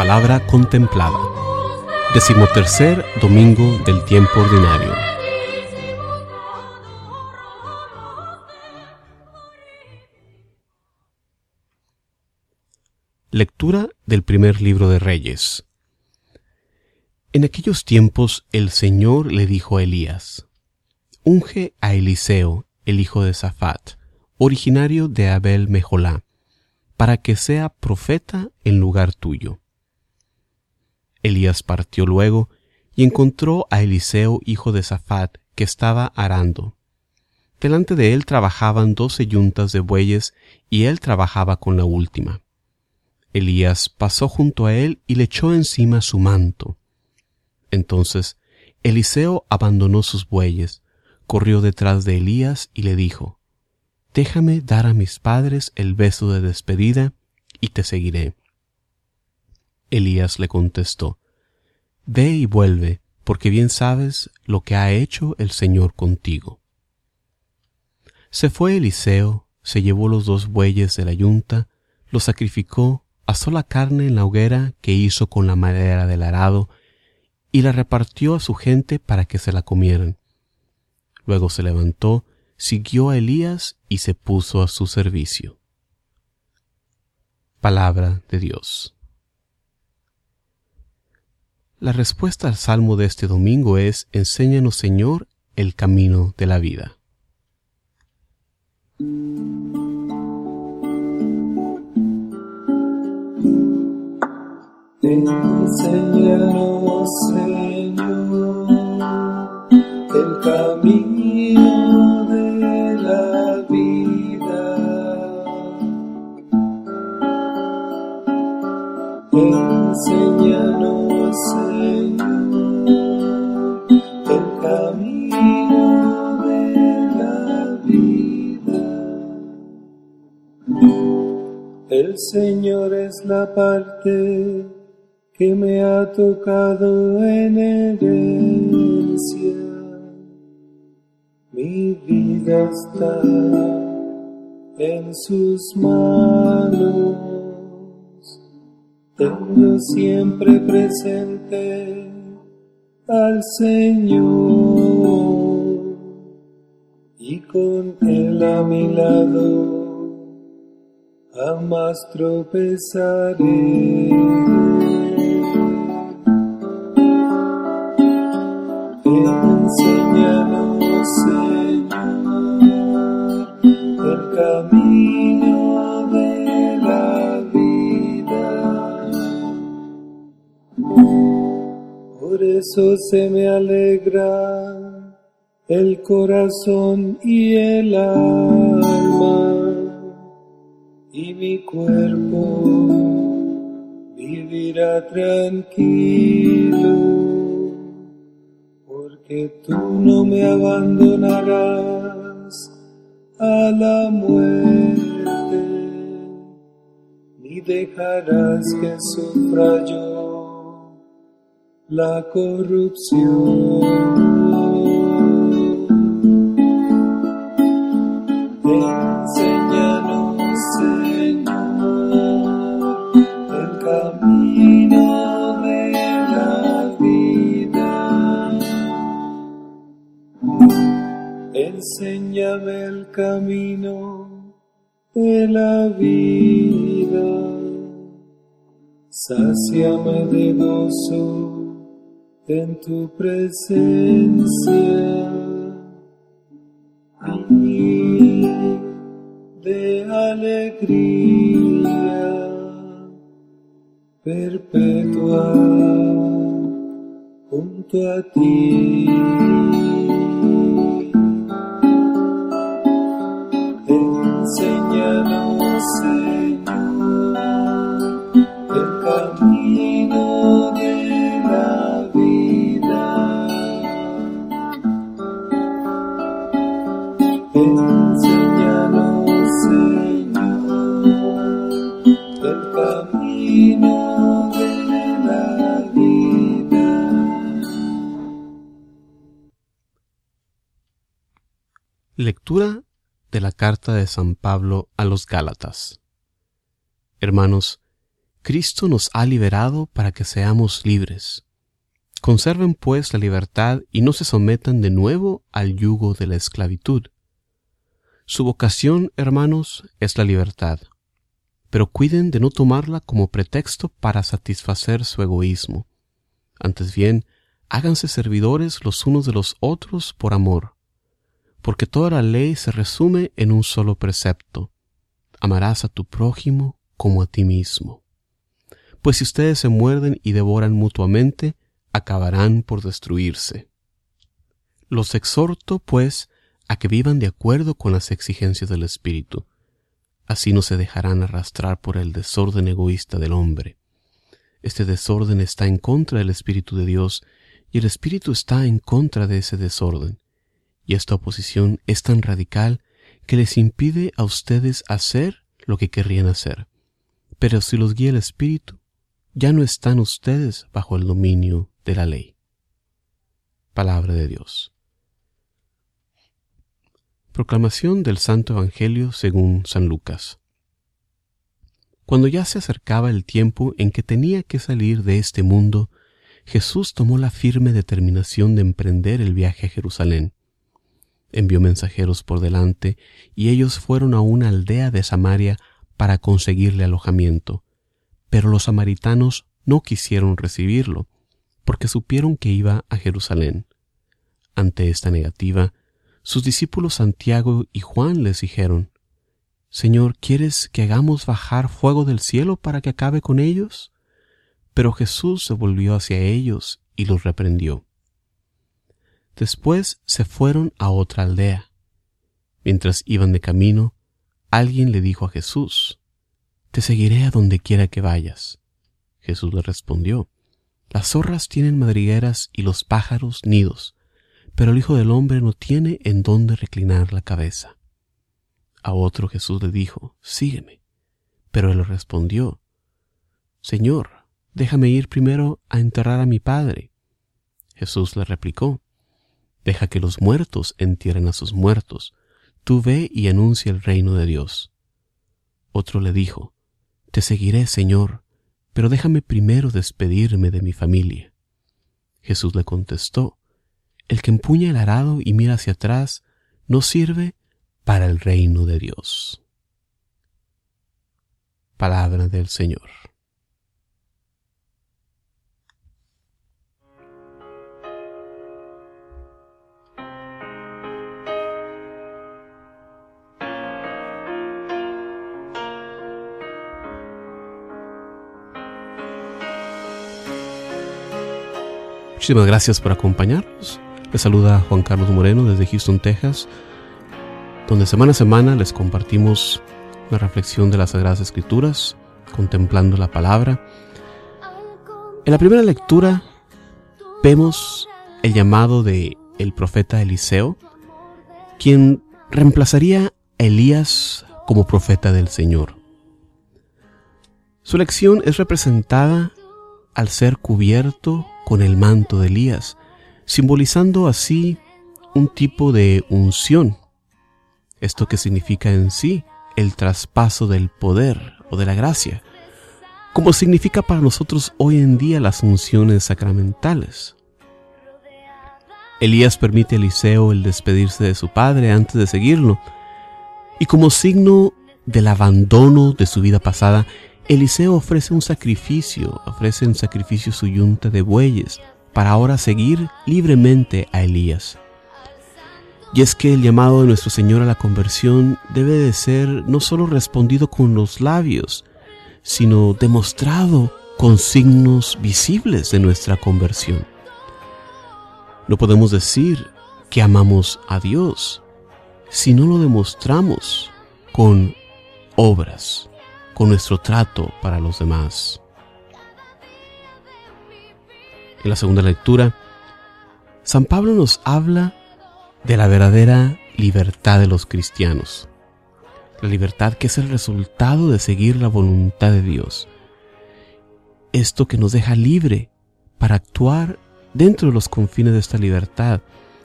La palabra contemplada. Decimotercer domingo del tiempo ordinario. Lectura del primer libro de Reyes. En aquellos tiempos el Señor le dijo a Elías, Unge a Eliseo, el hijo de Safat, originario de Abel Mejolá, para que sea profeta en lugar tuyo. Elías partió luego y encontró a Eliseo, hijo de Safat, que estaba arando. Delante de él trabajaban doce yuntas de bueyes y él trabajaba con la última. Elías pasó junto a él y le echó encima su manto. Entonces Eliseo abandonó sus bueyes, corrió detrás de Elías y le dijo, Déjame dar a mis padres el beso de despedida y te seguiré. Elías le contestó, Ve y vuelve, porque bien sabes lo que ha hecho el Señor contigo. Se fue Eliseo, se llevó los dos bueyes de la yunta, los sacrificó, asó la carne en la hoguera que hizo con la madera del arado, y la repartió a su gente para que se la comieran. Luego se levantó, siguió a Elías y se puso a su servicio. Palabra de Dios. La respuesta al salmo de este domingo es Enséñanos Señor el camino de la vida. Es la parte que me ha tocado en herencia. Mi vida está en sus manos. Tengo siempre presente al Señor y con Él a mi lado jamás tropezaré. Enséñanos, Señor, el camino de la vida. Por eso se me alegra el corazón y el alma, y mi cuerpo vivirá tranquilo que tú no me abandonarás a la muerte, ni dejarás que sufra yo la corrupción. Enséñame el camino de la vida, sáciame de gozo en tu presencia de alegría perpetua junto a ti. Lectura de la carta de San Pablo a los Gálatas. Hermanos, Cristo nos ha liberado para que seamos libres. Conserven pues la libertad y no se sometan de nuevo al yugo de la esclavitud. Su vocación, hermanos, es la libertad, pero cuiden de no tomarla como pretexto para satisfacer su egoísmo. Antes bien, háganse servidores los unos de los otros por amor, porque toda la ley se resume en un solo precepto. Amarás a tu prójimo como a ti mismo. Pues si ustedes se muerden y devoran mutuamente, acabarán por destruirse. Los exhorto, pues, a que vivan de acuerdo con las exigencias del Espíritu. Así no se dejarán arrastrar por el desorden egoísta del hombre. Este desorden está en contra del Espíritu de Dios y el Espíritu está en contra de ese desorden. Y esta oposición es tan radical que les impide a ustedes hacer lo que querrían hacer. Pero si los guía el Espíritu, ya no están ustedes bajo el dominio de la ley. Palabra de Dios. Proclamación del Santo Evangelio según San Lucas. Cuando ya se acercaba el tiempo en que tenía que salir de este mundo, Jesús tomó la firme determinación de emprender el viaje a Jerusalén. Envió mensajeros por delante, y ellos fueron a una aldea de Samaria para conseguirle alojamiento. Pero los samaritanos no quisieron recibirlo, porque supieron que iba a Jerusalén. Ante esta negativa, sus discípulos Santiago y Juan les dijeron, Señor, ¿quieres que hagamos bajar fuego del cielo para que acabe con ellos? Pero Jesús se volvió hacia ellos y los reprendió. Después se fueron a otra aldea. Mientras iban de camino, alguien le dijo a Jesús, Te seguiré a donde quiera que vayas. Jesús le respondió, las zorras tienen madrigueras y los pájaros nidos, pero el Hijo del Hombre no tiene en dónde reclinar la cabeza. A otro Jesús le dijo, Sígueme. Pero él respondió, Señor, déjame ir primero a enterrar a mi Padre. Jesús le replicó, Deja que los muertos entierren a sus muertos, tú ve y anuncia el reino de Dios. Otro le dijo, Te seguiré, Señor, pero déjame primero despedirme de mi familia. Jesús le contestó, El que empuña el arado y mira hacia atrás no sirve para el reino de Dios. Palabra del Señor. Gracias por acompañarnos. Les saluda Juan Carlos Moreno desde Houston, Texas, donde semana a semana les compartimos la reflexión de las Sagradas Escrituras, contemplando la palabra. En la primera lectura vemos el llamado de el profeta Eliseo, quien reemplazaría a Elías como profeta del Señor. Su lección es representada al ser cubierto con el manto de Elías, simbolizando así un tipo de unción. Esto que significa en sí el traspaso del poder o de la gracia, como significa para nosotros hoy en día las unciones sacramentales. Elías permite a Eliseo el despedirse de su padre antes de seguirlo, y como signo del abandono de su vida pasada, Eliseo ofrece un sacrificio, ofrece en sacrificio su yunta de bueyes, para ahora seguir libremente a Elías. Y es que el llamado de nuestro Señor a la conversión debe de ser no solo respondido con los labios, sino demostrado con signos visibles de nuestra conversión. No podemos decir que amamos a Dios si no lo demostramos con obras con nuestro trato para los demás. En la segunda lectura, San Pablo nos habla de la verdadera libertad de los cristianos, la libertad que es el resultado de seguir la voluntad de Dios. Esto que nos deja libre para actuar dentro de los confines de esta libertad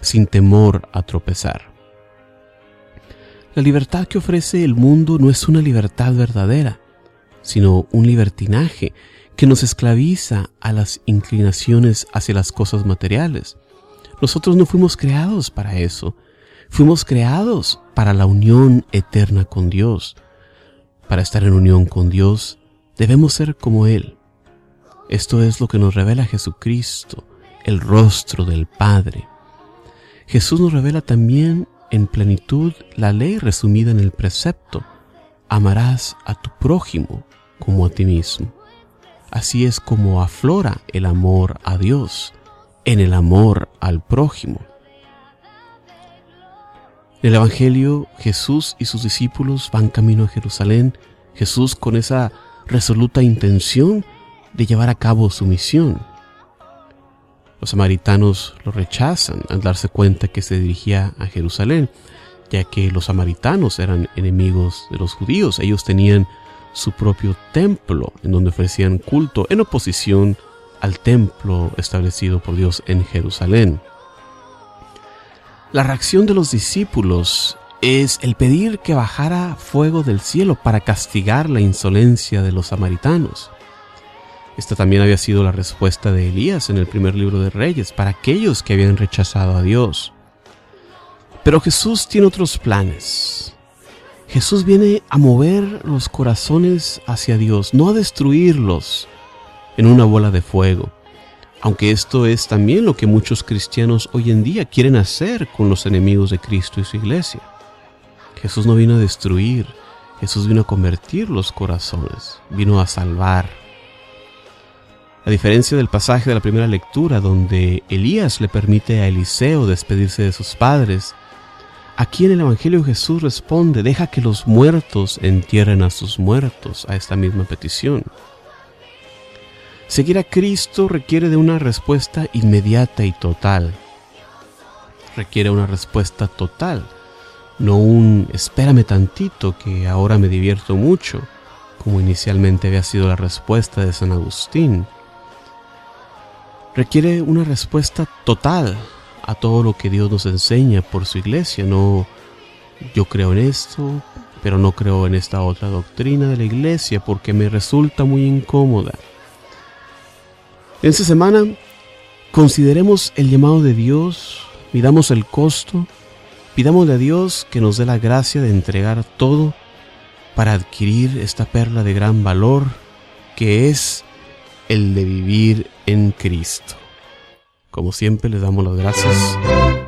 sin temor a tropezar. La libertad que ofrece el mundo no es una libertad verdadera, sino un libertinaje que nos esclaviza a las inclinaciones hacia las cosas materiales. Nosotros no fuimos creados para eso. Fuimos creados para la unión eterna con Dios. Para estar en unión con Dios, debemos ser como Él. Esto es lo que nos revela Jesucristo, el rostro del Padre. Jesús nos revela también en plenitud la ley resumida en el precepto, amarás a tu prójimo como a ti mismo. Así es como aflora el amor a Dios, en el amor al prójimo. En el Evangelio, Jesús y sus discípulos van camino a Jerusalén, Jesús con esa resoluta intención de llevar a cabo su misión. Los samaritanos lo rechazan al darse cuenta que se dirigía a Jerusalén, ya que los samaritanos eran enemigos de los judíos. Ellos tenían su propio templo en donde ofrecían culto en oposición al templo establecido por Dios en Jerusalén. La reacción de los discípulos es el pedir que bajara fuego del cielo para castigar la insolencia de los samaritanos. Esta también había sido la respuesta de Elías en el primer libro de Reyes para aquellos que habían rechazado a Dios. Pero Jesús tiene otros planes. Jesús viene a mover los corazones hacia Dios, no a destruirlos en una bola de fuego. Aunque esto es también lo que muchos cristianos hoy en día quieren hacer con los enemigos de Cristo y su iglesia. Jesús no vino a destruir, Jesús vino a convertir los corazones, vino a salvar. A diferencia del pasaje de la primera lectura donde Elías le permite a Eliseo despedirse de sus padres, aquí en el Evangelio Jesús responde, deja que los muertos entierren a sus muertos a esta misma petición. Seguir a Cristo requiere de una respuesta inmediata y total. Requiere una respuesta total, no un espérame tantito que ahora me divierto mucho, como inicialmente había sido la respuesta de San Agustín requiere una respuesta total a todo lo que Dios nos enseña por su iglesia. No, yo creo en esto, pero no creo en esta otra doctrina de la iglesia porque me resulta muy incómoda. En esta semana consideremos el llamado de Dios, midamos el costo, pidámosle a Dios que nos dé la gracia de entregar todo para adquirir esta perla de gran valor que es el de vivir en Cristo. Como siempre, les damos las gracias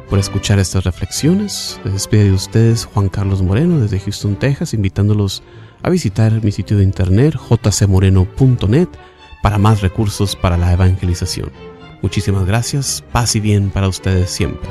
por escuchar estas reflexiones. Les despide de ustedes Juan Carlos Moreno desde Houston, Texas, invitándolos a visitar mi sitio de internet jcmoreno.net para más recursos para la evangelización. Muchísimas gracias, paz y bien para ustedes siempre.